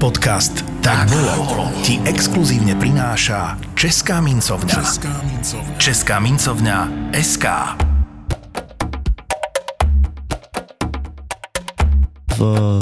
Podcast Tak bolo ti exkluzívne prináša Česká mincovňa. Česká mincovňa. Česká mincovňa SK.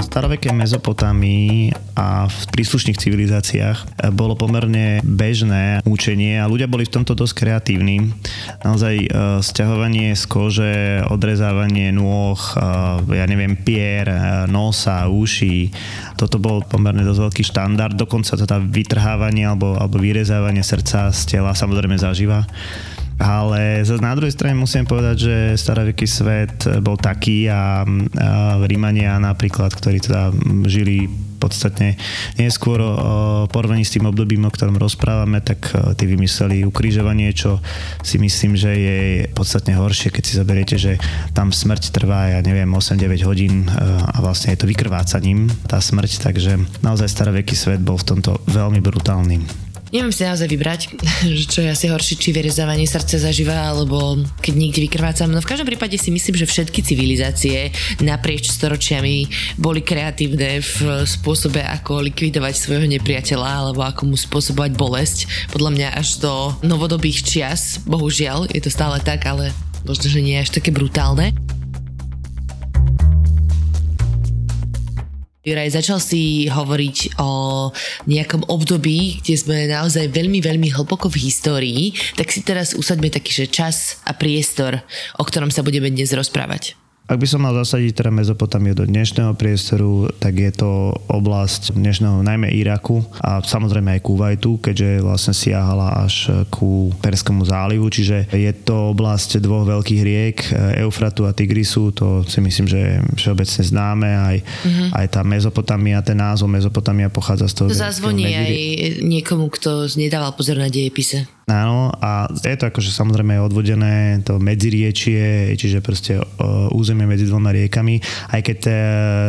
Starovekej Mezopotámii a v príslušných civilizáciách bolo pomerne bežné učenie a ľudia boli v tomto dosť kreatívni. Naozaj e, sťahovanie z kože, odrezávanie nôh, e, ja neviem, pier, nosa, uší, toto bol pomerne dosť veľký štandard, dokonca teda vytrhávanie alebo, alebo vyrezávanie srdca z tela samozrejme zažíva. Ale na druhej strane musím povedať, že staroveký svet bol taký a, a Rímania napríklad, ktorí teda žili podstatne neskôr porovnaní s tým obdobím, o ktorom rozprávame, tak tí vymysleli ukrižovanie, čo si myslím, že je podstatne horšie, keď si zoberiete, že tam smrť trvá, ja neviem, 8-9 hodín a vlastne je to vykrvácaním tá smrť, takže naozaj staroveký svet bol v tomto veľmi brutálny. Neviem si naozaj vybrať, čo je asi horšie, či vyrezávanie srdce zažíva, alebo keď niekde vykrvácam. No v každom prípade si myslím, že všetky civilizácie naprieč storočiami boli kreatívne v spôsobe, ako likvidovať svojho nepriateľa, alebo ako mu spôsobovať bolesť. Podľa mňa až do novodobých čias, bohužiaľ, je to stále tak, ale možno, že nie až také brutálne. Juraj, začal si hovoriť o nejakom období, kde sme naozaj veľmi, veľmi hlboko v histórii, tak si teraz usaďme taký, že čas a priestor, o ktorom sa budeme dnes rozprávať. Ak by som mal zasadiť teda Mezopotamiu do dnešného priestoru, tak je to oblasť dnešného najmä Iraku a samozrejme aj Kuwaitu, keďže vlastne siahala až ku Perskému zálivu, čiže je to oblasť dvoch veľkých riek, Eufratu a Tigrisu, to si myslím, že je všeobecne známe, aj, mm-hmm. aj tá Mezopotamia, ten názov Mezopotamia pochádza z toho... To zazvoní aj niekomu, kto nedával pozor na dejepise. Áno, a je to akože samozrejme odvodené to medziriečie, čiže proste územie medzi dvoma riekami, aj keď e,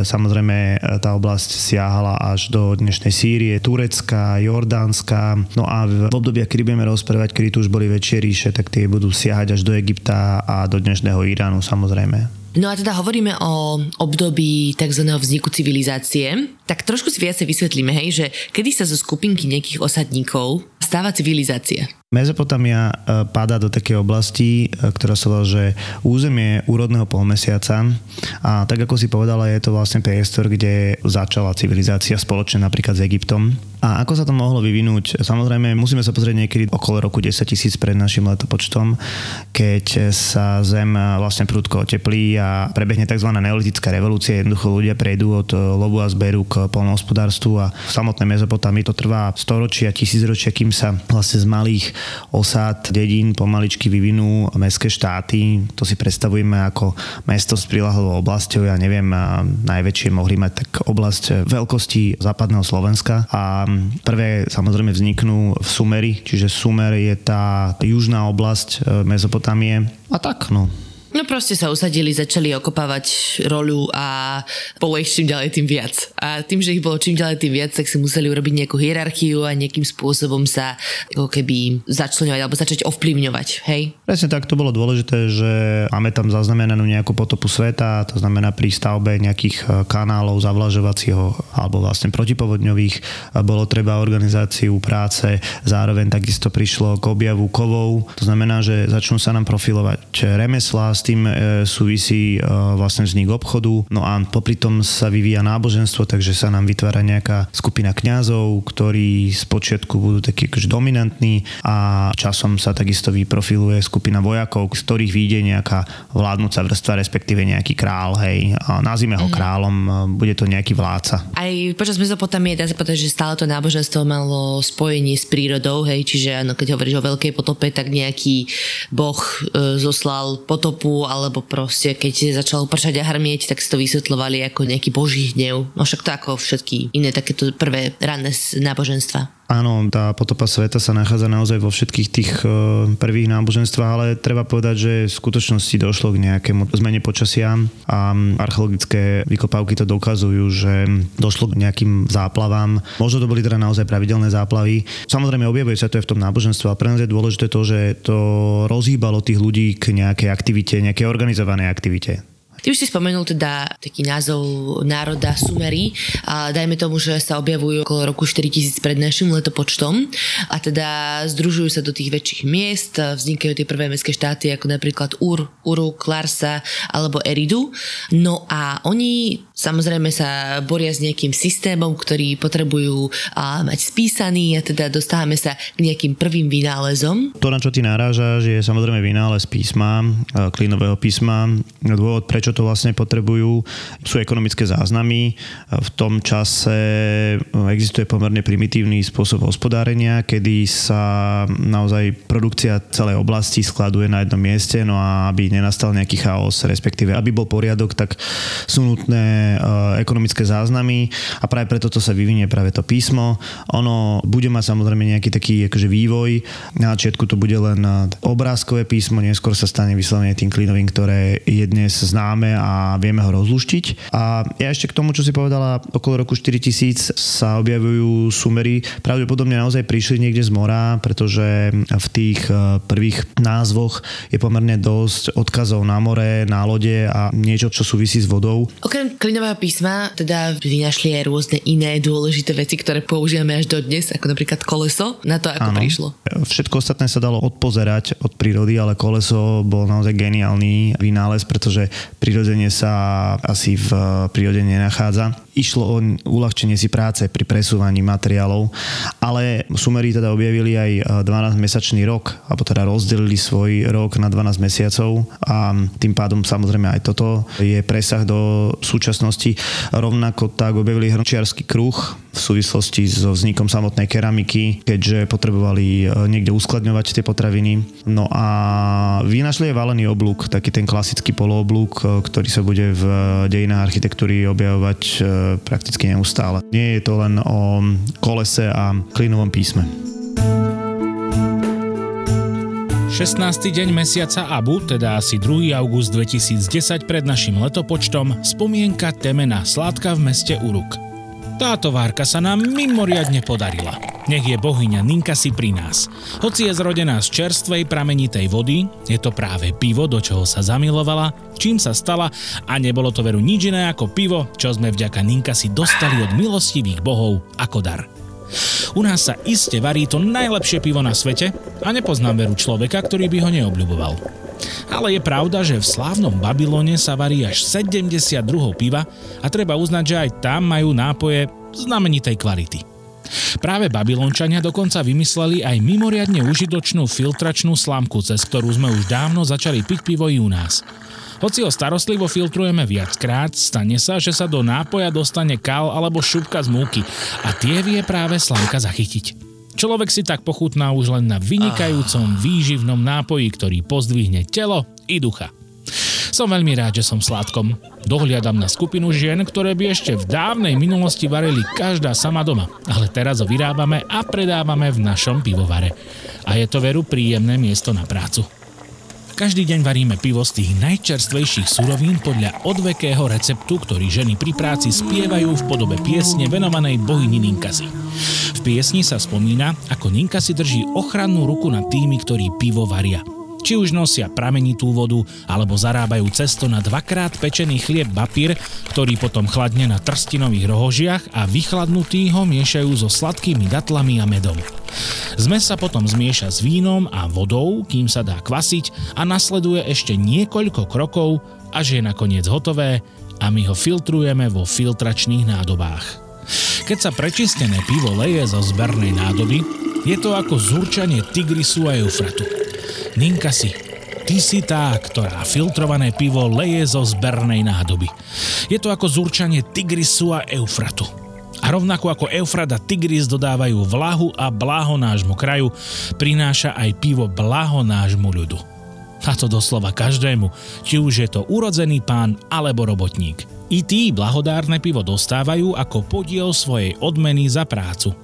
samozrejme e, tá oblasť siahala až do dnešnej Sýrie, Turecka, Jordánska, no a v období, kedy budeme rozprávať, kedy tu už boli väčšie ríše, tak tie budú siahať až do Egypta a do dnešného Iránu samozrejme. No a teda hovoríme o období tzv. vzniku civilizácie, tak trošku si viacej vysvetlíme, hej, že kedy sa zo skupinky nejakých osadníkov stáva civilizácia. Mezopotamia e, padá do takej oblasti, e, ktorá sa volá, že územie úrodného polmesiaca a tak ako si povedala, je to vlastne priestor, kde začala civilizácia spoločne napríklad s Egyptom. A ako sa to mohlo vyvinúť? Samozrejme, musíme sa pozrieť niekedy okolo roku 10 tisíc pred našim letopočtom, keď sa Zem vlastne prudko oteplí a prebehne tzv. neolitická revolúcia. Jednoducho ľudia prejdú od lobu a zberu k polnohospodárstvu a v samotnej to trvá storočia, tisícročia, kým sa vlastne z malých osád, dedín pomaličky vyvinú mestské štáty. To si predstavujeme ako mesto s prilahlou oblasťou. Ja neviem, najväčšie mohli mať tak oblasť veľkosti západného Slovenska a prvé samozrejme vzniknú v Sumeri, čiže Sumer je tá južná oblasť e, Mezopotámie. A tak, no, No proste sa usadili, začali okopávať rolu a bolo ich čím ďalej tým viac. A tým, že ich bolo čím ďalej tým viac, tak si museli urobiť nejakú hierarchiu a nejakým spôsobom sa ako keby začlenovať alebo začať ovplyvňovať, hej? Presne tak, to bolo dôležité, že máme tam zaznamenanú nejakú potopu sveta, to znamená pri stavbe nejakých e, kanálov zavlažovacieho alebo vlastne protipovodňových bolo treba organizáciu práce, zároveň takisto prišlo k objavu kovov, to znamená, že začnú sa nám profilovať remeslá, s tým e, súvisí e, vlastne vznik obchodu. No a popri tom sa vyvíja náboženstvo, takže sa nám vytvára nejaká skupina kňazov, ktorí z počiatku budú takí akože dominantní a časom sa takisto vyprofiluje skupina vojakov, z ktorých vyjde nejaká vládnúca vrstva, respektíve nejaký král, hej. Nazvime ho mm. kráľom, bude to nejaký vládca. Aj počas Mezopotamie dá sa povedať, že stále to náboženstvo malo spojenie s prírodou, hej, čiže áno, keď hovoríš o veľkej potope, tak nejaký boh e, zoslal potopu hnevu, alebo proste keď začalo pršať a hrmieť, tak si to vysvetľovali ako nejaký boží hnev. No však to ako všetky iné takéto prvé ranné náboženstva. Áno, tá potopa sveta sa nachádza naozaj vo všetkých tých e, prvých náboženstvách, ale treba povedať, že v skutočnosti došlo k nejakému zmene počasia a archeologické vykopávky to dokazujú, že došlo k nejakým záplavám. Možno to boli teda naozaj pravidelné záplavy. Samozrejme objavuje sa to aj v tom náboženstve, ale pre nás je dôležité to, že to rozhýbalo tých ľudí k nejakej aktivite, nejakej organizovanej aktivite. Ty už si spomenul teda taký názov národa Sumery a dajme tomu, že sa objavujú okolo roku 4000 pred našim letopočtom a teda združujú sa do tých väčších miest, vznikajú tie prvé mestské štáty ako napríklad Ur, Uruk, Larsa alebo Eridu. No a oni samozrejme sa boria s nejakým systémom, ktorý potrebujú a, mať spísaný a teda dostávame sa k nejakým prvým vynálezom. To, na čo ty narážaš, je samozrejme vynález písma, klínového písma. Dôvod, prečo to vlastne potrebujú, sú ekonomické záznamy. V tom čase existuje pomerne primitívny spôsob hospodárenia, kedy sa naozaj produkcia celej oblasti skladuje na jednom mieste, no a aby nenastal nejaký chaos, respektíve aby bol poriadok, tak sú nutné e, ekonomické záznamy a práve preto to sa vyvinie práve to písmo. Ono bude mať samozrejme nejaký taký akože vývoj. Na začiatku to bude len obrázkové písmo, neskôr sa stane vyslovene tým klínovým, ktoré je dnes známe a vieme ho rozluštiť. A ja ešte k tomu, čo si povedala, okolo roku 4000 sa objavujú sumery. Pravdepodobne naozaj prišli niekde z mora, pretože v tých e, prvých názvoch je pomerne dosť odkazov na more, na lode a niečo, čo súvisí s vodou. Okrem klinového písma teda vynašli aj rôzne iné dôležité veci, ktoré používame až do dnes, ako napríklad koleso, na to ako ano. prišlo. Všetko ostatné sa dalo odpozerať od prírody, ale koleso bol naozaj geniálny vynález, pretože prirodzene sa asi v prírode nenachádza. Išlo o uľahčenie si práce pri presúvaní materiálov, ale Sumeri teda objavili aj 12-mesačný rok, alebo teda rozdelili svoj rok na 12 mesiacov a tým pádom samozrejme aj toto je presah do súčasnosti. Rovnako tak objavili hrnčiarsky kruh v súvislosti so vznikom samotnej keramiky, keďže potrebovali e, niekde uskladňovať tie potraviny. No a vynašli aj valený oblúk, taký ten klasický polooblúk, ktorý sa bude v dejinách architektúry objavovať e, prakticky neustále. Nie je to len o kolese a klinovom písme. 16. deň mesiaca Abu, teda asi 2. august 2010 pred našim letopočtom, spomienka Temena Sládka v meste Uruk. Táto várka sa nám mimoriadne podarila. Nech je bohyňa Ninkasi pri nás. Hoci je zrodená z čerstvej pramenitej vody, je to práve pivo, do čoho sa zamilovala, čím sa stala a nebolo to veru nič iné ako pivo, čo sme vďaka Ninkasi dostali od milostivých bohov ako dar. U nás sa iste varí to najlepšie pivo na svete a nepoznám veru človeka, ktorý by ho neobľuboval. Ale je pravda, že v slávnom Babylone sa varí až 72 piva a treba uznať, že aj tam majú nápoje znamenitej kvality. Práve Babylončania dokonca vymysleli aj mimoriadne užitočnú filtračnú slamku, cez ktorú sme už dávno začali piť pivo i u nás. Hoci ho starostlivo filtrujeme viackrát, stane sa, že sa do nápoja dostane kal alebo šupka z múky a tie vie práve slamka zachytiť. Človek si tak pochutná už len na vynikajúcom výživnom nápoji, ktorý pozdvihne telo i ducha. Som veľmi rád, že som sládkom. Dohliadam na skupinu žien, ktoré by ešte v dávnej minulosti varili každá sama doma, ale teraz ho vyrábame a predávame v našom pivovare. A je to veru príjemné miesto na prácu. Každý deň varíme pivo z tých najčerstvejších surovín podľa odvekého receptu, ktorý ženy pri práci spievajú v podobe piesne venovanej bohyni Ninkasi. V piesni sa spomína, ako Ninkasi drží ochrannú ruku nad tými, ktorí pivo varia. Či už nosia pramenitú vodu, alebo zarábajú cesto na dvakrát pečený chlieb bapír, ktorý potom chladne na trstinových rohožiach a vychladnutý ho miešajú so sladkými datlami a medom. Zmes sa potom zmieša s vínom a vodou, kým sa dá kvasiť a nasleduje ešte niekoľko krokov, až je nakoniec hotové a my ho filtrujeme vo filtračných nádobách. Keď sa prečistené pivo leje zo zbernej nádoby, je to ako zúrčanie tigrisu a eufratu. Ninka si, ty si tá, ktorá filtrované pivo leje zo zbernej nádoby. Je to ako zúrčanie Tigrisu a Eufratu. A rovnako ako Eufrat a Tigris dodávajú vlahu a bláho nášmu kraju, prináša aj pivo bláho nášmu ľudu. A to doslova každému, či už je to urodzený pán alebo robotník. I tí blahodárne pivo dostávajú ako podiel svojej odmeny za prácu.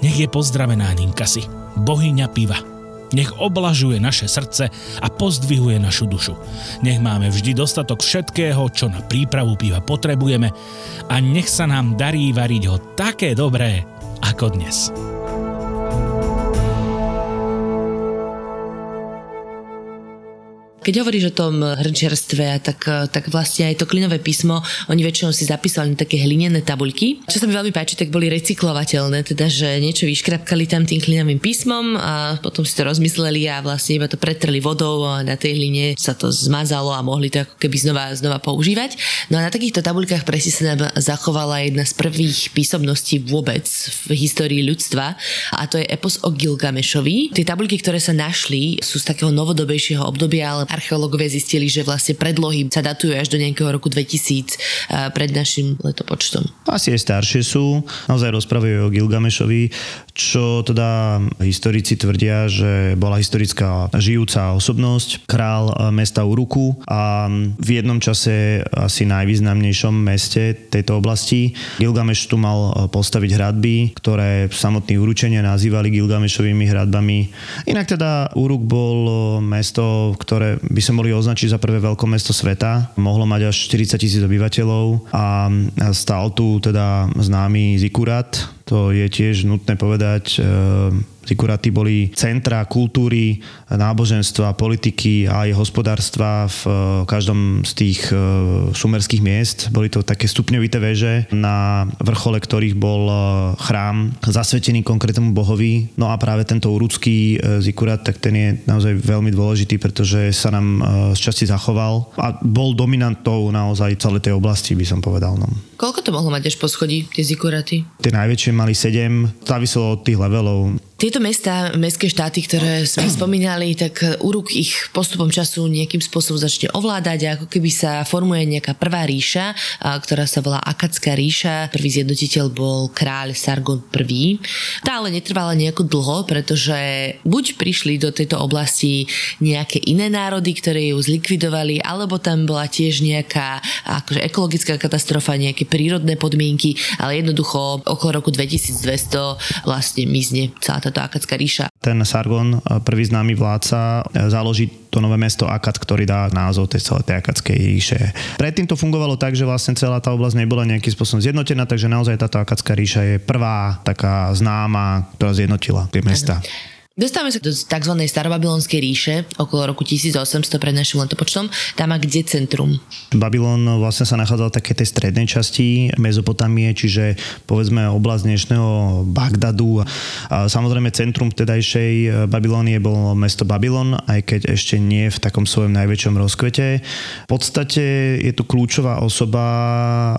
Nech je pozdravená Ninkasi, bohyňa piva. Nech oblažuje naše srdce a pozdvihuje našu dušu. Nech máme vždy dostatok všetkého, čo na prípravu piva potrebujeme a nech sa nám darí variť ho také dobré, ako dnes. Keď hovoríš o tom hrnčiarstve, tak, tak vlastne aj to klinové písmo, oni väčšinou si zapísali na také hlinené tabuľky. Čo sa mi veľmi páči, tak boli recyklovateľné, teda že niečo vyškrapkali tam tým klinovým písmom a potom si to rozmysleli a vlastne iba to pretrli vodou a na tej hline sa to zmazalo a mohli to ako keby znova, znova používať. No a na takýchto tabuľkách presne sa nám zachovala jedna z prvých písomností vôbec v histórii ľudstva a to je epos o Gilgamešovi. Tie tabuľky, ktoré sa našli, sú z takého novodobejšieho obdobia, ale archeológovia zistili, že vlastne predlohy sa datujú až do nejakého roku 2000 pred našim letopočtom. Asi aj staršie sú. Naozaj rozprávajú o Gilgamešovi, čo teda historici tvrdia, že bola historická žijúca osobnosť, král mesta Uruku a v jednom čase asi najvýznamnejšom meste tejto oblasti. Gilgameš tu mal postaviť hradby, ktoré samotní Uručenia nazývali Gilgamešovými hradbami. Inak teda Uruk bol mesto, ktoré by sa mohli označiť za prvé mesto sveta. Mohlo mať až 40 tisíc obyvateľov a stál tu teda známy Zikurat, to je tiež nutné povedať, Zikuraty boli centra kultúry, náboženstva, politiky a aj hospodárstva v každom z tých sumerských miest. Boli to také stupňovité veže, na vrchole ktorých bol chrám zasvetený konkrétnemu bohovi. No a práve tento urucký Zikurat, tak ten je naozaj veľmi dôležitý, pretože sa nám z časti zachoval a bol dominantou naozaj celej tej oblasti, by som povedal. No. Koľko to mohlo mať až po schodí, tie Zikuraty? Tie najväčšie mali 7, záviselo od tých levelov. Tieto mesta, mestské štáty, ktoré sme spomínali, tak Uruk ich postupom času nejakým spôsobom začne ovládať a ako keby sa formuje nejaká prvá ríša, ktorá sa volá Akadská ríša. Prvý zjednotiteľ bol kráľ Sargon I. Tá ale netrvala nejako dlho, pretože buď prišli do tejto oblasti nejaké iné národy, ktoré ju zlikvidovali, alebo tam bola tiež nejaká akože ekologická katastrofa, nejaké prírodné podmienky, ale jednoducho okolo roku 2200 vlastne mizne celá tá táto Akadská ríša. Ten Sargon, eh, prvý známy vládca, eh, založí to nové mesto Akad, ktorý dá názov tej celej tej Akadskej ríše. Predtým to fungovalo tak, že vlastne celá tá oblasť nebola nejakým spôsobom zjednotená, takže naozaj táto Akadská ríša je prvá taká známa, ktorá zjednotila tie mesta. Ano. Dostávame sa do tzv. starobabylonskej ríše okolo roku 1800 pred našim letopočtom. Tam má kde centrum? Babylon vlastne sa nachádzal v takej tej strednej časti Mezopotamie, čiže povedzme oblasť dnešného Bagdadu. A samozrejme centrum vtedajšej Babylónie bolo mesto Babylon, aj keď ešte nie v takom svojom najväčšom rozkvete. V podstate je tu kľúčová osoba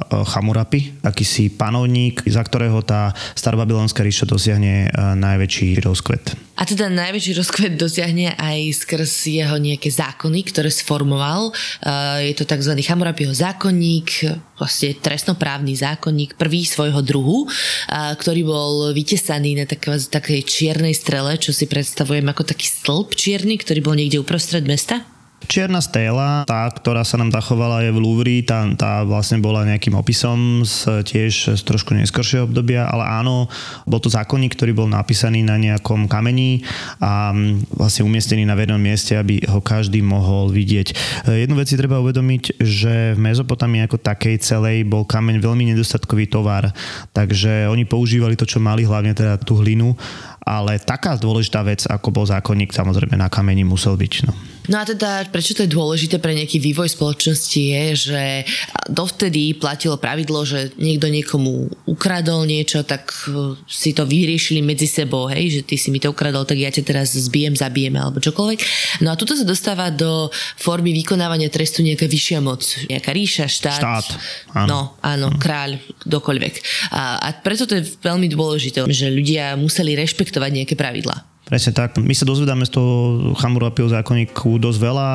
e, Chamurapi, akýsi panovník, za ktorého tá starobabylonská ríša dosiahne e, najväčší rozkvet. A teda najväčší rozkvet dosiahne aj skrz jeho nejaké zákony, ktoré sformoval. Eh, je to tzv. Chamurapiho zákonník, vlastne trestnoprávny zákonník, prvý svojho druhu, eh, ktorý bol vytesaný na takej čiernej strele, čo si predstavujem ako taký stĺp čierny, ktorý bol niekde uprostred mesta. Čierna stéla, tá, ktorá sa nám zachovala je v Louvre, tá, tá vlastne bola nejakým opisom z, tiež z trošku neskoršieho obdobia, ale áno, bol to zákonník, ktorý bol napísaný na nejakom kameni a vlastne umiestnený na vernom mieste, aby ho každý mohol vidieť. Jednu vec si treba uvedomiť, že v Mezopotamii ako takej celej bol kameň veľmi nedostatkový tovar, takže oni používali to, čo mali, hlavne teda tú hlinu, ale taká dôležitá vec, ako bol zákonník, samozrejme na kameni musel byť. No. No a teda, prečo to je dôležité pre nejaký vývoj spoločnosti je, že dovtedy platilo pravidlo, že niekto niekomu ukradol niečo, tak e, si to vyriešili medzi sebou, hej, že ty si mi to ukradol, tak ja ťa teraz zbijem, zabijem alebo čokoľvek. No a tuto sa dostáva do formy vykonávania trestu nejaká vyššia moc, nejaká ríša, štát. Štát, áno. No, áno, kráľ, kdokoľvek. A, a preto to je veľmi dôležité, že ľudia museli rešpektovať nejaké pravidlá. Presne tak. My sa dozvedáme z toho Chamurapieho zákonníku dosť veľa,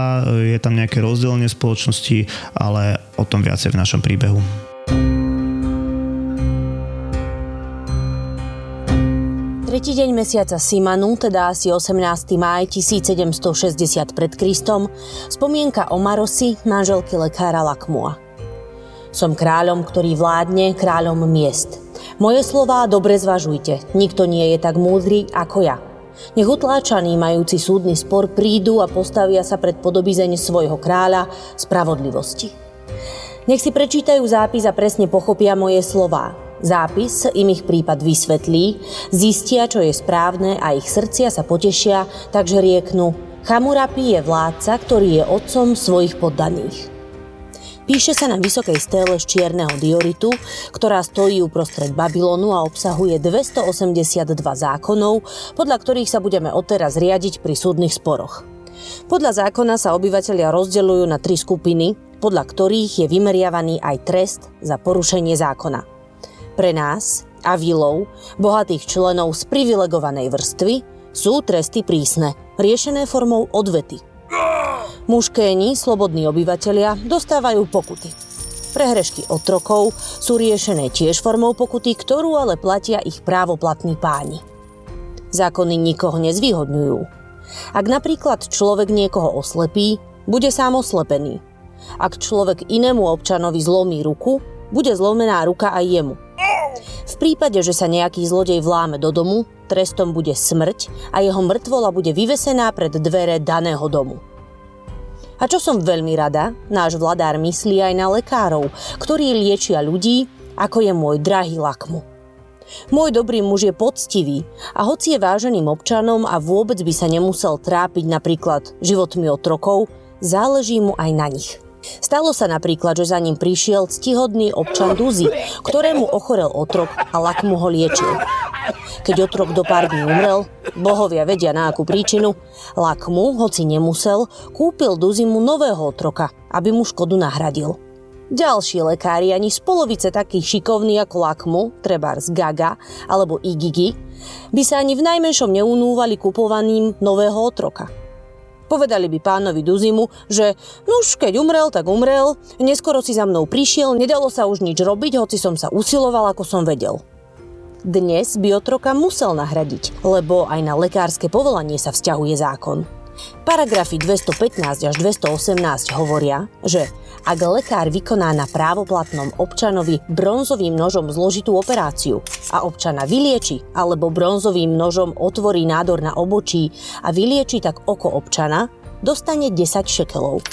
je tam nejaké rozdelenie spoločnosti, ale o tom viacej v našom príbehu. Tretí deň mesiaca Simanu, teda asi 18. máj 1760 pred Kristom, spomienka o Marosi, manželky lekára Lakmua. Som kráľom, ktorý vládne, kráľom miest. Moje slová dobre zvažujte, nikto nie je tak múdry ako ja. Nech utláčaní majúci súdny spor prídu a postavia sa pred podobizeň svojho kráľa spravodlivosti. Nech si prečítajú zápis a presne pochopia moje slová. Zápis im ich prípad vysvetlí, zistia, čo je správne a ich srdcia sa potešia, takže rieknú Chamurapi je vládca, ktorý je otcom svojich poddaných. Píše sa na vysokej stéle z čierneho dioritu, ktorá stojí uprostred Babylonu a obsahuje 282 zákonov, podľa ktorých sa budeme odteraz riadiť pri súdnych sporoch. Podľa zákona sa obyvateľia rozdeľujú na tri skupiny, podľa ktorých je vymeriavaný aj trest za porušenie zákona. Pre nás, avilov, bohatých členov z privilegovanej vrstvy, sú tresty prísne, riešené formou odvety – Mužkéni, slobodní obyvatelia, dostávajú pokuty. Prehrešky otrokov sú riešené tiež formou pokuty, ktorú ale platia ich právoplatní páni. Zákony nikoho nezvýhodňujú. Ak napríklad človek niekoho oslepí, bude sám oslepený. Ak človek inému občanovi zlomí ruku, bude zlomená ruka aj jemu. V prípade, že sa nejaký zlodej vláme do domu, trestom bude smrť a jeho mŕtvola bude vyvesená pred dvere daného domu. A čo som veľmi rada, náš vladár myslí aj na lekárov, ktorí liečia ľudí, ako je môj drahý Lakmu. Môj dobrý muž je poctivý a hoci je váženým občanom a vôbec by sa nemusel trápiť napríklad životmi otrokov, záleží mu aj na nich. Stalo sa napríklad, že za ním prišiel ctihodný občan Duzy, ktorému ochorel otrok a Lakmu ho liečil. Keď otrok do pár dní umrel, bohovia vedia na akú príčinu, Lakmu, hoci nemusel, kúpil Duzimu nového otroka, aby mu škodu nahradil. Ďalší lekári ani z polovice takých šikovní ako Lakmu, treba z Gaga alebo Igigi, by sa ani v najmenšom neunúvali kupovaním nového otroka. Povedali by pánovi Duzimu, že nuž, keď umrel, tak umrel, neskoro si za mnou prišiel, nedalo sa už nič robiť, hoci som sa usiloval, ako som vedel. Dnes by otroka musel nahradiť, lebo aj na lekárske povolanie sa vzťahuje zákon. Paragrafy 215 až 218 hovoria, že ak lekár vykoná na právoplatnom občanovi bronzovým nožom zložitú operáciu a občana vylieči alebo bronzovým nožom otvorí nádor na obočí a vylieči tak oko občana, dostane 10 šekelov.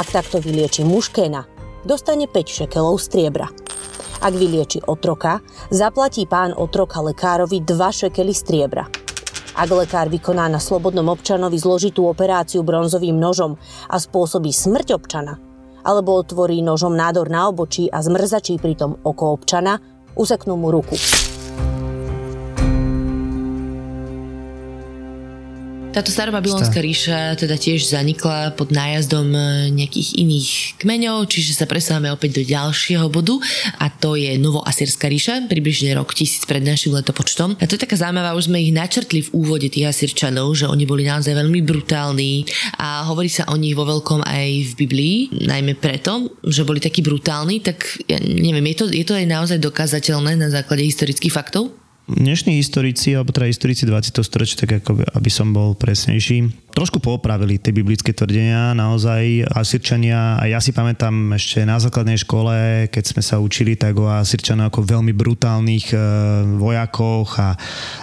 Ak takto vylieči mužkéna, dostane 5 šekelov striebra. Ak vylieči otroka, zaplatí pán otroka lekárovi 2 šekely striebra. Ak lekár vykoná na slobodnom občanovi zložitú operáciu bronzovým nožom a spôsobí smrť občana, alebo otvorí nožom nádor na obočí a zmrzačí pritom oko občana, useknú mu ruku. Táto starobabylonská ríša teda tiež zanikla pod nájazdom e, nejakých iných kmeňov, čiže sa presávame opäť do ďalšieho bodu a to je Novoasýrska ríša, približne rok 1000 pred našim letopočtom. A to je taká zaujímavá, už sme ich načrtli v úvode tých Asírčanov, že oni boli naozaj veľmi brutálni a hovorí sa o nich vo veľkom aj v Biblii, najmä preto, že boli takí brutálni, tak ja neviem, je to, je to aj naozaj dokázateľné na základe historických faktov? Dnešní historici, alebo teda historici 20. storočia, tak ako aby som bol presnejší, trošku popravili tie biblické tvrdenia. Naozaj Asirčania, a ja si pamätám ešte na základnej škole, keď sme sa učili, tak o Asirčanoch ako veľmi brutálnych e, vojakoch a,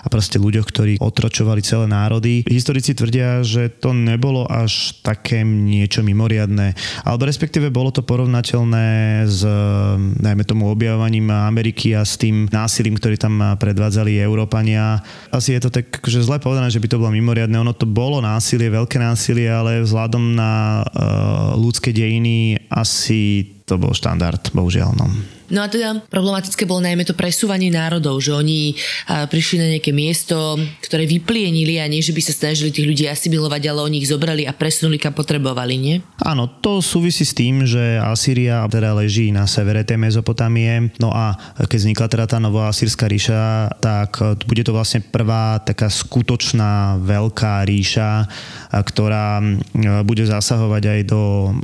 a proste ľuďoch, ktorí otročovali celé národy. Historici tvrdia, že to nebolo až také niečo mimoriadné, alebo respektíve bolo to porovnateľné s, najmä tomu objavovaním Ameriky a s tým násilím, ktorý tam predvádzali Európania. Asi je to tak, že zle povedané, že by to bolo mimoriadne. Ono to bolo násilie, násilie, veľké násilie, ale vzhľadom na uh, ľudské dejiny asi to bol štandard, bohužiaľ. No. No a teda problematické bolo najmä to presúvanie národov, že oni prišli na nejaké miesto, ktoré vyplienili a nie, že by sa snažili tých ľudí asimilovať, ale oni ich zobrali a presunuli kam potrebovali, nie? Áno, to súvisí s tým, že Asýria teda leží na severe tej Mezopotámie, no a keď vznikla teda tá nová asýrska ríša, tak bude to vlastne prvá taká skutočná veľká ríša, ktorá bude zasahovať aj do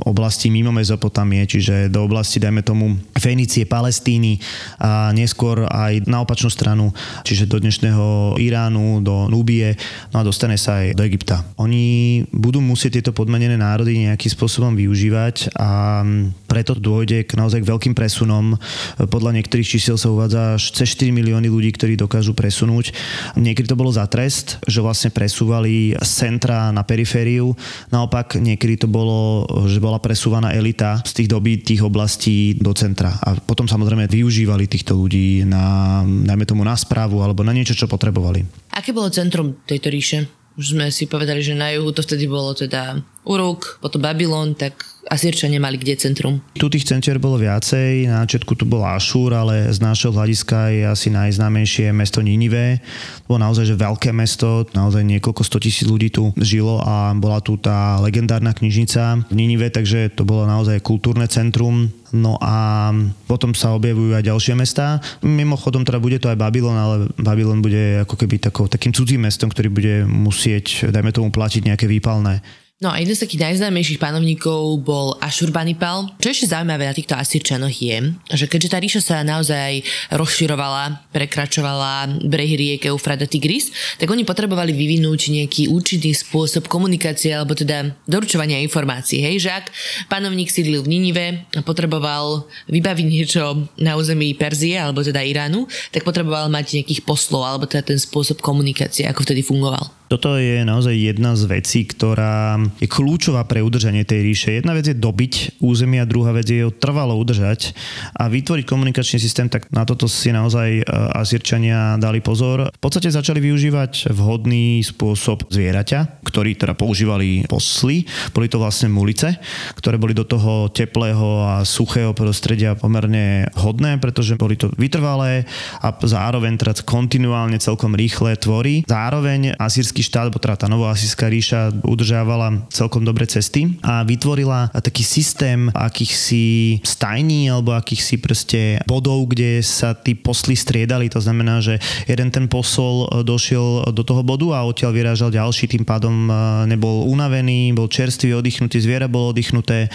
oblasti mimo Mezopotámie, čiže do oblasti, dajme tomu, Fenície, Palestíny a neskôr aj na opačnú stranu, čiže do dnešného Iránu, do Núbie, no a dostane sa aj do Egypta. Oni budú musieť tieto podmenené národy nejakým spôsobom využívať a preto dôjde k naozaj k veľkým presunom. Podľa niektorých čísiel sa uvádza až cez 4 milióny ľudí, ktorí dokážu presunúť. Niekedy to bolo za trest, že vlastne presúvali z centra na perifériu. Naopak niekedy to bolo, že bola presúvaná elita z tých dobitých oblastí do centra. A potom samozrejme využívali týchto ľudí na, najmä tomu na správu alebo na niečo, čo potrebovali. Aké bolo centrum tejto ríše? Už sme si povedali, že na juhu to vtedy bolo teda Uruk, potom Babylon, tak Asírčania mali kde centrum? Tu tých centier bolo viacej, na začiatku tu bol Ašúr, ale z nášho hľadiska je asi najznámejšie mesto Ninive. Bolo naozaj že veľké mesto, naozaj niekoľko sto tisíc ľudí tu žilo a bola tu tá legendárna knižnica v Ninive, takže to bolo naozaj kultúrne centrum. No a potom sa objavujú aj ďalšie mesta. Mimochodom teda bude to aj Babylon, ale Babylon bude ako keby takou, takým cudzím mestom, ktorý bude musieť, dajme tomu, platiť nejaké výpalné. No a jeden z takých najznámejších panovníkov bol Ashurbanipal. Čo ešte zaujímavé na týchto Asírčanoch je, že keďže tá ríša sa naozaj rozširovala, prekračovala brehy riek Eufrata Tigris, tak oni potrebovali vyvinúť nejaký účinný spôsob komunikácie alebo teda doručovania informácií. Hej, že ak panovník sídlil v Ninive a potreboval vybaviť niečo na území Perzie alebo teda Iránu, tak potreboval mať nejakých poslov alebo teda ten spôsob komunikácie, ako vtedy fungoval. Toto je naozaj jedna z vecí, ktorá je kľúčová pre udržanie tej ríše. Jedna vec je dobiť územie a druhá vec je ho trvalo udržať a vytvoriť komunikačný systém, tak na toto si naozaj e, Azírčania dali pozor. V podstate začali využívať vhodný spôsob zvieraťa, ktorý teda používali posly. Boli to vlastne mulice, ktoré boli do toho teplého a suchého prostredia pomerne hodné, pretože boli to vytrvalé a zároveň teda kontinuálne celkom rýchle tvory. Zároveň asýrsky štát, bo teda tá novoasijská ríša udržávala celkom dobre cesty a vytvorila taký systém akýchsi stajní alebo akýchsi proste bodov, kde sa tí posly striedali. To znamená, že jeden ten posol došiel do toho bodu a odtiaľ vyrážal ďalší, tým pádom e, nebol unavený, bol čerstvý, oddychnutý, zviera bolo oddychnuté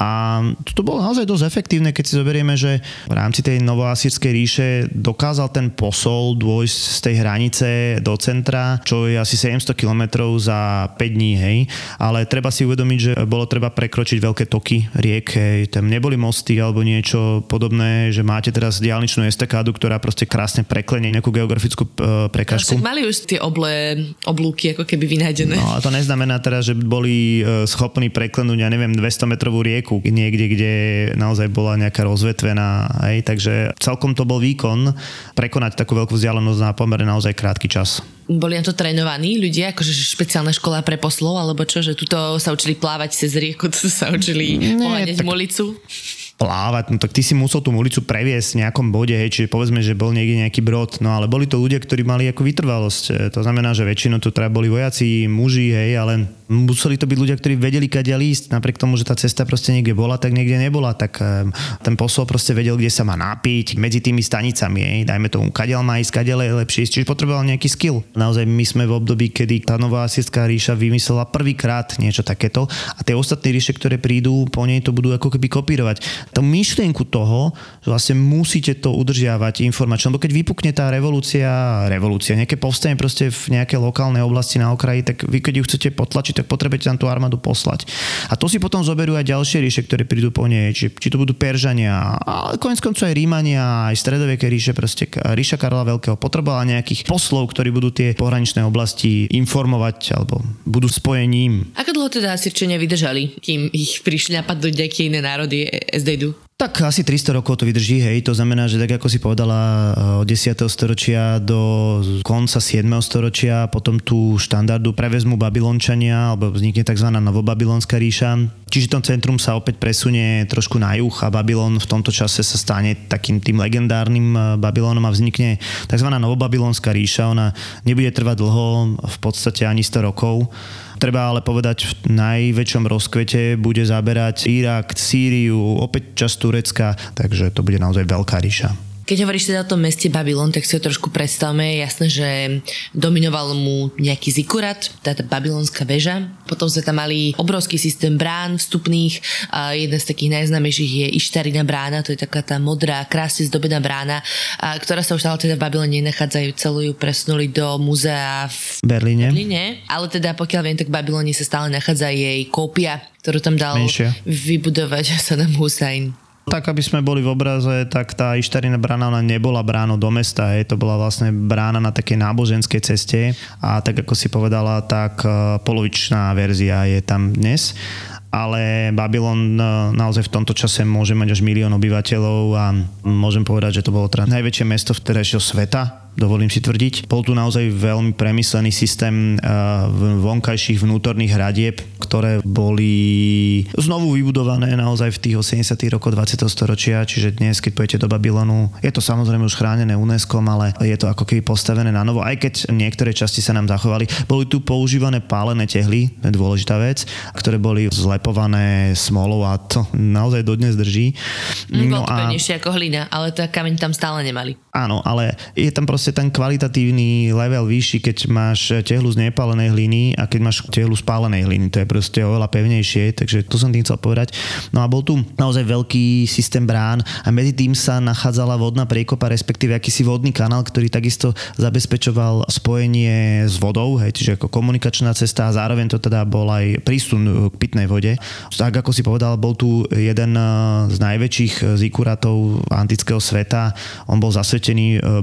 a to bolo naozaj dosť efektívne, keď si zoberieme, že v rámci tej novoasírskej ríše dokázal ten posol dôjsť z tej hranice do centra, čo je asi 700 km za 5 dní, hej. Ale treba si uvedomiť, že bolo treba prekročiť veľké toky riek, hej. Tam neboli mosty alebo niečo podobné, že máte teraz diálničnú estakádu, ktorá proste krásne preklenie nejakú geografickú e, prekažku. No, mali už tie oblé oblúky ako keby vynájdené. No a to neznamená teraz, že boli e, schopní preklenúť, ja neviem, 200 metrovú rieku niekde, kde naozaj bola nejaká rozvetvená, hej. Takže celkom to bol výkon prekonať takú veľkú vzdialenosť na pomerne naozaj krátky čas boli na to trénovaní ľudia, akože špeciálna škola pre poslov, alebo čo, že tuto sa učili plávať cez rieku, tu sa učili poháňať tak... mulicu? Plávať, no tak ty si musel tú ulicu previesť v nejakom bode, hej, čiže povedzme, že bol niekde nejaký brod, no ale boli to ľudia, ktorí mali ako vytrvalosť. E, to znamená, že väčšinou to teda boli vojaci, muži, hej, ale museli to byť ľudia, ktorí vedeli kadia lísť, napriek tomu, že tá cesta proste niekde bola, tak niekde nebola, tak um, ten posol proste vedel, kde sa má napiť medzi tými stanicami, hej, dajme tomu, kadiaľ má ísť, kadiaľ je lepšie ísť, čiže potreboval nejaký skill. Naozaj my sme v období, kedy tá nová asierská ríša vymyslela prvýkrát niečo takéto a tie ostatné ríše, ktoré prídu po nej, to budú ako keby kopírovať. Tú myšlienku toho, že vlastne musíte to udržiavať informačne, lebo keď vypukne tá revolúcia, revolúcia, nejaké povstanie proste v nejakej lokálnej oblasti na okraji, tak vy keď ju chcete potlačiť, tak potrebujete tam tú armádu poslať. A to si potom zoberú aj ďalšie ríše, ktoré prídu po nej, či, či to budú Peržania, ale konec koncov aj Rímania, aj stredoveké ríše, proste ríša Karola Veľkého potrebovala nejakých poslov, ktorí budú tie pohraničné oblasti informovať alebo budú spojením. Ako dlho teda Asirčania vydržali, kým ich prišli napadnúť nejaké iné národy SDdu? Tak asi 300 rokov to vydrží, hej, to znamená, že tak ako si povedala od 10. storočia do konca 7. storočia, potom tú štandardu prevezmu Babylončania, alebo vznikne tzv. novobabylonská ríša. Čiže to centrum sa opäť presunie trošku na juh a Babylon v tomto čase sa stane takým tým legendárnym eh, Babylonom a vznikne tzv. novobabylonská ríša. Ona nebude trvať dlho, v podstate ani 100 rokov Treba ale povedať, v najväčšom rozkvete bude zaberať Irak, Sýriu, opäť časť Turecka, takže to bude naozaj veľká ríša. Keď hovoríš teda o tom meste Babylon, tak si ho trošku predstavme. Jasné, že dominoval mu nejaký zikurat, táto babylonská väža. Potom sme tam mali obrovský systém brán vstupných. A jeden z takých najznámejších je Ištarina brána, to je taká tá modrá, krásne zdobená brána, a ktorá sa už stále teda v Babylone nachádzajú, celú ju presnuli do muzea v Berlíne. Berlíne. Ale teda pokiaľ viem, tak v Babylone sa stále nachádza jej kópia, ktorú tam dal Menšia. vybudovať Saddam Hussein tak, aby sme boli v obraze, tak tá Ištarina brána ona nebola bránou do mesta, hej. to bola vlastne brána na takej náboženskej ceste. A tak ako si povedala, tak e, polovičná verzia je tam dnes. Ale Babylon e, naozaj v tomto čase môže mať až milión obyvateľov a môžem povedať, že to bolo teda najväčšie mesto vtedajšieho sveta dovolím si tvrdiť. Bol tu naozaj veľmi premyslený systém vonkajších vnútorných hradieb, ktoré boli znovu vybudované naozaj v tých 80. rokoch 20. storočia, čiže dnes, keď pojete do Babylonu, je to samozrejme už chránené UNESCO, ale je to ako keby postavené na novo, aj keď niektoré časti sa nám zachovali. Boli tu používané pálené tehly, to je dôležitá vec, ktoré boli zlepované smolou a to naozaj dodnes drží. No, Bolo to a... ako hlina, ale to kameň tam stále nemali. Áno, ale je tam proste ten kvalitatívny level vyšší, keď máš tehlu z nepálenej hliny a keď máš tehlu z pálenej hliny. To je proste oveľa pevnejšie, takže to som tým chcel povedať. No a bol tu naozaj veľký systém brán a medzi tým sa nachádzala vodná priekopa, respektíve akýsi vodný kanál, ktorý takisto zabezpečoval spojenie s vodou, hej, čiže ako komunikačná cesta a zároveň to teda bol aj prísun k pitnej vode. Tak ako si povedal, bol tu jeden z najväčších zikuratov antického sveta. On bol zasvetený zasvetený e,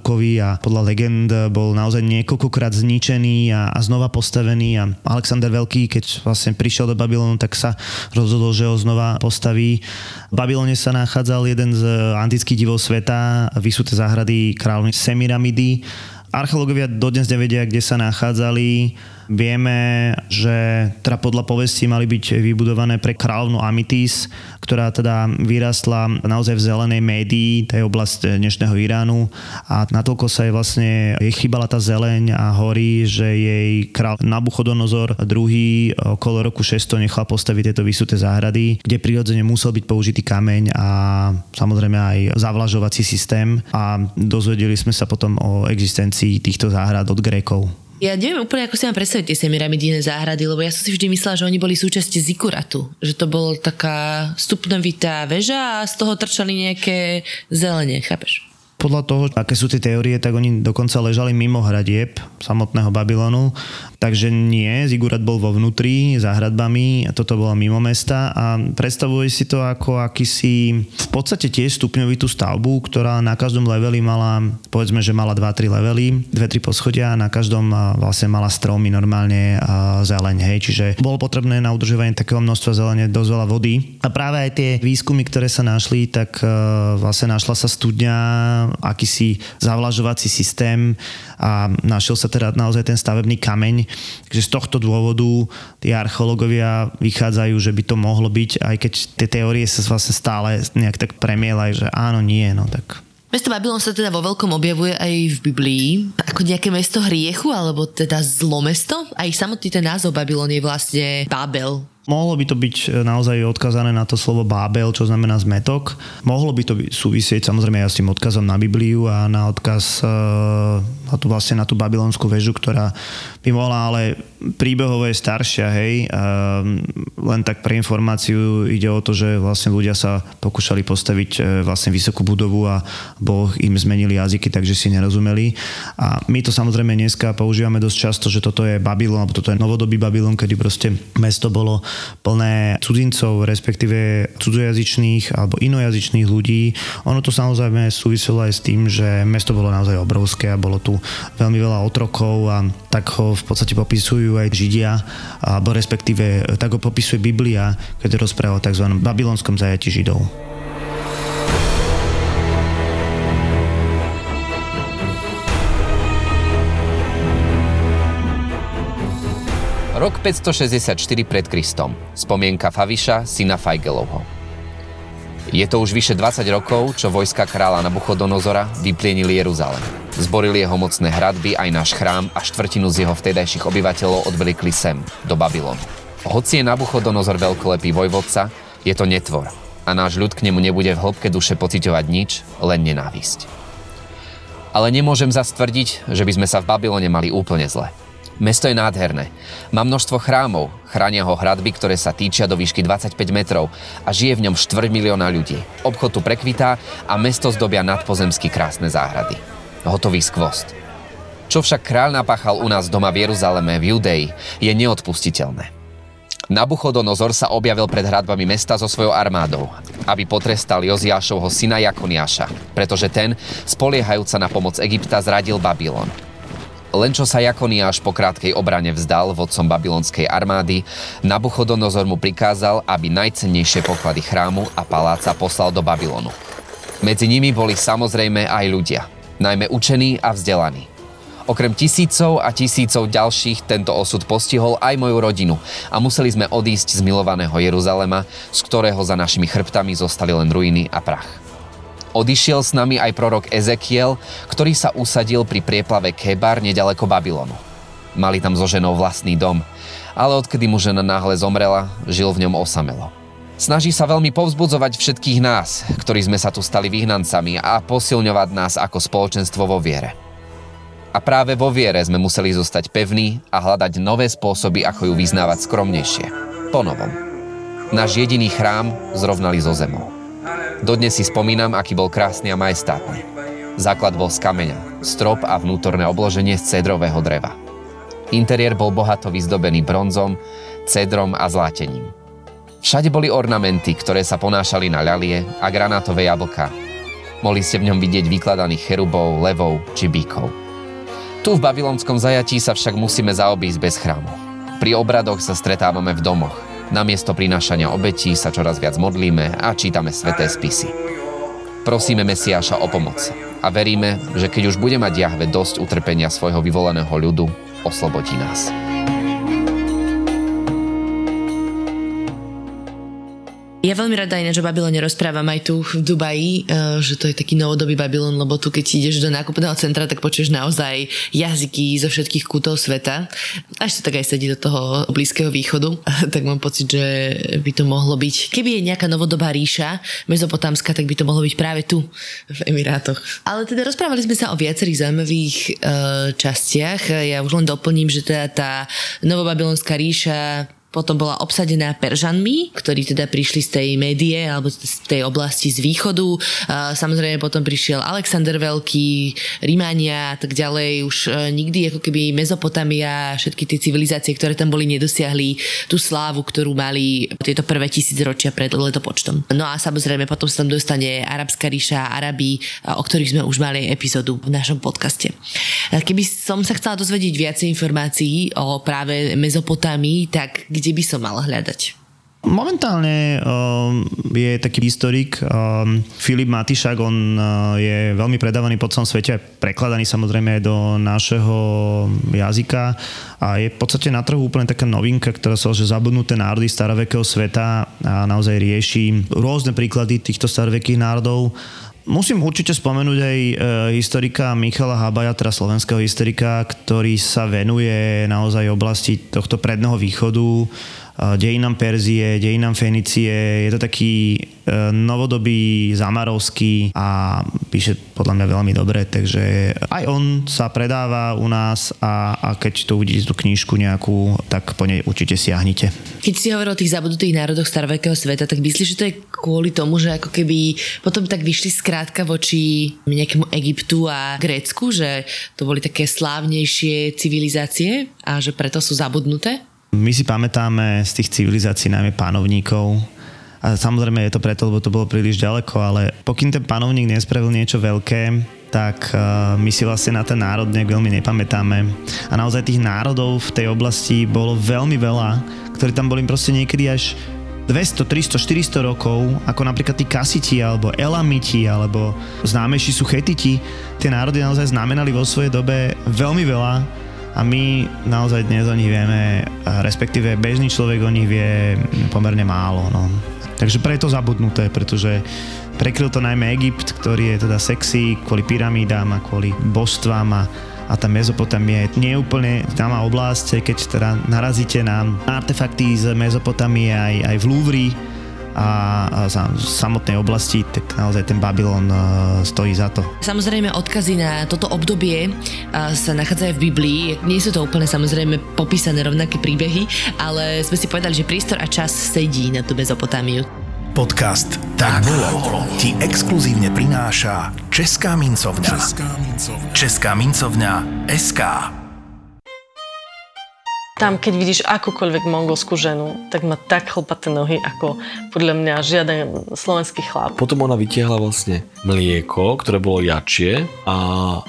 Mardukovi a podľa legend bol naozaj niekoľkokrát zničený a, a znova postavený a Alexander Veľký, keď vlastne prišiel do Babylonu, tak sa rozhodol, že ho znova postaví. V Babylone sa nachádzal jeden z antických divov sveta, vysuté záhrady kráľovny Semiramidy. Archeológovia dodnes nevedia, kde sa nachádzali Vieme, že teda podľa povesti mali byť vybudované pre kráľovnú Amitis, ktorá teda vyrastla naozaj v zelenej médii, to je oblasť dnešného Iránu a natoľko sa jej vlastne jej chýbala tá zeleň a horí, že jej král Nabuchodonozor II okolo roku 600 nechal postaviť tieto vysuté záhrady, kde prirodzene musel byť použitý kameň a samozrejme aj zavlažovací systém a dozvedeli sme sa potom o existencii týchto záhrad od Grékov. Ja neviem úplne, ako si mám predstaviť tie semiramidíne záhrady, lebo ja som si vždy myslela, že oni boli súčasť zikuratu. Že to bol taká stupnovitá väža a z toho trčali nejaké zelenie, chápeš? Podľa toho, aké sú tie teórie, tak oni dokonca ležali mimo hradieb samotného Babylonu Takže nie, Zigurat bol vo vnútri za hradbami a toto bolo mimo mesta a predstavuje si to ako akýsi v podstate tiež stupňovitú stavbu, ktorá na každom leveli mala, povedzme, že mala 2-3 levely, 2-3 poschodia a na každom vlastne mala stromy normálne a zeleň, hej, čiže bolo potrebné na udržovanie takého množstva zelene dosť veľa vody. A práve aj tie výskumy, ktoré sa našli, tak vlastne našla sa studňa, akýsi zavlažovací systém a našiel sa teda naozaj ten stavebný kameň, Takže z tohto dôvodu tí archeológovia vychádzajú, že by to mohlo byť, aj keď tie teórie sa vlastne stále nejak tak premielajú, že áno, nie, no tak Mesto Babylon sa teda vo veľkom objavuje aj v Biblii ako nejaké mesto hriechu, alebo teda zlomesto. Aj samotný ten názov Babylon je vlastne Babel, Mohlo by to byť e, naozaj odkazané na to slovo Bábel, čo znamená zmetok. Mohlo by to súvisieť samozrejme aj s tým odkazom na Bibliu a na odkaz e, na tú, vlastne na tú babylonskú väžu, ktorá by mohla, ale príbehovo je staršia, hej. A len tak pre informáciu ide o to, že vlastne ľudia sa pokúšali postaviť e, vlastne vysokú budovu a Boh im zmenili jazyky, takže si nerozumeli. A my to samozrejme dneska používame dosť často, že toto je Babylon, alebo toto je novodobý Babylon, kedy proste mesto bolo plné cudzincov, respektíve cudzojazyčných alebo inojazyčných ľudí. Ono to samozrejme súviselo aj s tým, že mesto bolo naozaj obrovské a bolo tu veľmi veľa otrokov a tak ho v podstate popisujú aj Židia, alebo respektíve tak ho popisuje Biblia, keď rozpráva o tzv. babylonskom zajati Židov. Rok 564 pred Kristom. Spomienka Faviša, syna Fajgelovho. Je to už vyše 20 rokov, čo vojska kráľa Nabuchodonozora vyplienili Jeruzalem. Zborili jeho mocné hradby, aj náš chrám a štvrtinu z jeho vtedajších obyvateľov odvelikli sem, do Babylonu. Hoci je Nabuchodonozor veľkolepý vojvodca, je to netvor a náš ľud k nemu nebude v hĺbke duše pociťovať nič, len nenávisť. Ale nemôžem zastvrdiť, že by sme sa v Babylone mali úplne zle. Mesto je nádherné. Má množstvo chrámov, chránia ho hradby, ktoré sa týčia do výšky 25 metrov a žije v ňom 4 milióna ľudí. Obchod tu prekvitá a mesto zdobia nadpozemsky krásne záhrady. Hotový skvost. Čo však kráľ napáchal u nás doma v Jeruzaleme, v Judei, je neodpustiteľné. Nabuchodonozor sa objavil pred hradbami mesta so svojou armádou, aby potrestal Joziášovho syna Jakoniáša, pretože ten, spoliehajúca na pomoc Egypta, zradil Babylon. Len čo sa Jakoniáš po krátkej obrane vzdal vodcom babylonskej armády, Nabuchodonozor mu prikázal, aby najcennejšie poklady chrámu a paláca poslal do Babylonu. Medzi nimi boli samozrejme aj ľudia. Najmä učení a vzdelaní. Okrem tisícov a tisícov ďalších tento osud postihol aj moju rodinu a museli sme odísť z milovaného Jeruzalema, z ktorého za našimi chrbtami zostali len ruiny a prach. Odišiel s nami aj prorok Ezekiel, ktorý sa usadil pri prieplave Kebar nedaleko Babylonu. Mali tam so ženou vlastný dom, ale odkedy mu žena náhle zomrela, žil v ňom osamelo. Snaží sa veľmi povzbudzovať všetkých nás, ktorí sme sa tu stali vyhnancami a posilňovať nás ako spoločenstvo vo viere. A práve vo viere sme museli zostať pevní a hľadať nové spôsoby, ako ju vyznávať skromnejšie. Po. Náš jediný chrám zrovnali zo zemou. Dodnes si spomínam, aký bol krásny a majestátny. Základ bol z kameňa, strop a vnútorné obloženie z cedrového dreva. Interiér bol bohato vyzdobený bronzom, cedrom a zlátením. Všade boli ornamenty, ktoré sa ponášali na ľalie a granátové jablka. Mohli ste v ňom vidieť vykladaných cherubov, levov či bíkov. Tu v babylonskom zajatí sa však musíme zaobísť bez chrámu. Pri obradoch sa stretávame v domoch. Namiesto prinášania obetí sa čoraz viac modlíme a čítame sveté spisy. Prosíme Mesiáša o pomoc a veríme, že keď už bude mať Jahve dosť utrpenia svojho vyvoleného ľudu, oslobodí nás. Ja veľmi rada ináč o Babylone rozprávam aj tu v Dubaji, eh, že to je taký novodobý Babylon, lebo tu keď ideš do nákupného centra, tak počuješ naozaj jazyky zo všetkých kútov sveta. Až sa tak aj sedí do toho Blízkeho východu, tak mám pocit, že by to mohlo byť. Keby je nejaká novodobá ríša mezopotámska, tak by to mohlo byť práve tu v Emirátoch. Ale teda rozprávali sme sa o viacerých zaujímavých uh, častiach. Ja už len doplním, že teda tá novobabylonská ríša potom bola obsadená Peržanmi, ktorí teda prišli z tej médie alebo z tej oblasti z východu. Samozrejme potom prišiel Alexander Veľký, Rímania a tak ďalej. Už e, nikdy ako keby Mezopotamia, všetky tie civilizácie, ktoré tam boli, nedosiahli tú slávu, ktorú mali tieto prvé tisícročia pred letopočtom. No a samozrejme potom sa tam dostane Arabská ríša, Arabi, o ktorých sme už mali epizódu v našom podcaste. Keby som sa chcela dozvedieť viacej informácií o práve Mezopotámii, tak kde by som mala hľadať? Momentálne um, je taký historik um, Filip Matišak, on uh, je veľmi predávaný po celom svete, prekladaný samozrejme aj do našeho jazyka a je v podstate na trhu úplne taká novinka, ktorá sa že zabudnuté národy starovekého sveta a naozaj rieši rôzne príklady týchto starovekých národov Musím určite spomenúť aj e, historika Michala Habaja, teda slovenského historika, ktorý sa venuje naozaj oblasti tohto predného východu, dejinám Perzie, dejinám Fenicie. Je to taký e, novodobý Zamarovský a píše podľa mňa veľmi dobre, takže aj on sa predáva u nás a, a keď to uvidíte tú knižku nejakú, tak po nej určite siahnite. Keď si hovoril o tých zabudnutých národoch starovekého sveta, tak myslíš, že to je kvôli tomu, že ako keby potom tak vyšli skrátka voči nejakému Egyptu a Grécku, že to boli také slávnejšie civilizácie a že preto sú zabudnuté? My si pamätáme z tých civilizácií najmä panovníkov, a samozrejme je to preto, lebo to bolo príliš ďaleko, ale pokým ten panovník nespravil niečo veľké, tak uh, my si vlastne na ten národ nejak veľmi nepamätáme. A naozaj tých národov v tej oblasti bolo veľmi veľa, ktorí tam boli proste niekedy až 200, 300, 400 rokov, ako napríklad tí Kasiti, alebo Elamiti, alebo známejší sú Chetiti. Tie národy naozaj znamenali vo svojej dobe veľmi veľa a my naozaj dnes o nich vieme, respektíve bežný človek o nich vie pomerne málo. No. Takže preto zabudnuté, pretože prekryl to najmä Egypt, ktorý je teda sexy kvôli pyramídám a kvôli božstvám a a tá Mezopotamia je nie úplne známa oblasť, keď teda narazíte na artefakty z Mezopotamie aj, aj v Louvre, a, samotnej oblasti, tak naozaj ten Babylon uh, stojí za to. Samozrejme odkazy na toto obdobie uh, sa nachádzajú v Biblii. Nie sú to úplne samozrejme popísané rovnaké príbehy, ale sme si povedali, že priestor a čas sedí na tú Mezopotámiu. Podcast Tak bolo ti exkluzívne prináša Česká mincovňa. Česká mincovňa. Česká mincovňa SK. Tam, keď vidíš akúkoľvek mongolskú ženu, tak má tak chlpaté nohy, ako podľa mňa žiaden slovenský chlap. Potom ona vytiahla vlastne mlieko, ktoré bolo jačie a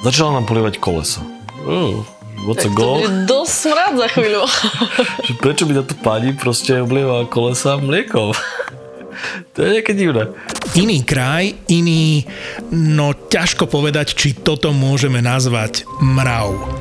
začala nám polievať kolesa. Uh, what's a goal? To dosť smrad za chvíľu. Prečo by táto pani proste oblieva kolesa mliekom? To je nejaké divné. Iný kraj, iný, no ťažko povedať, či toto môžeme nazvať mrav.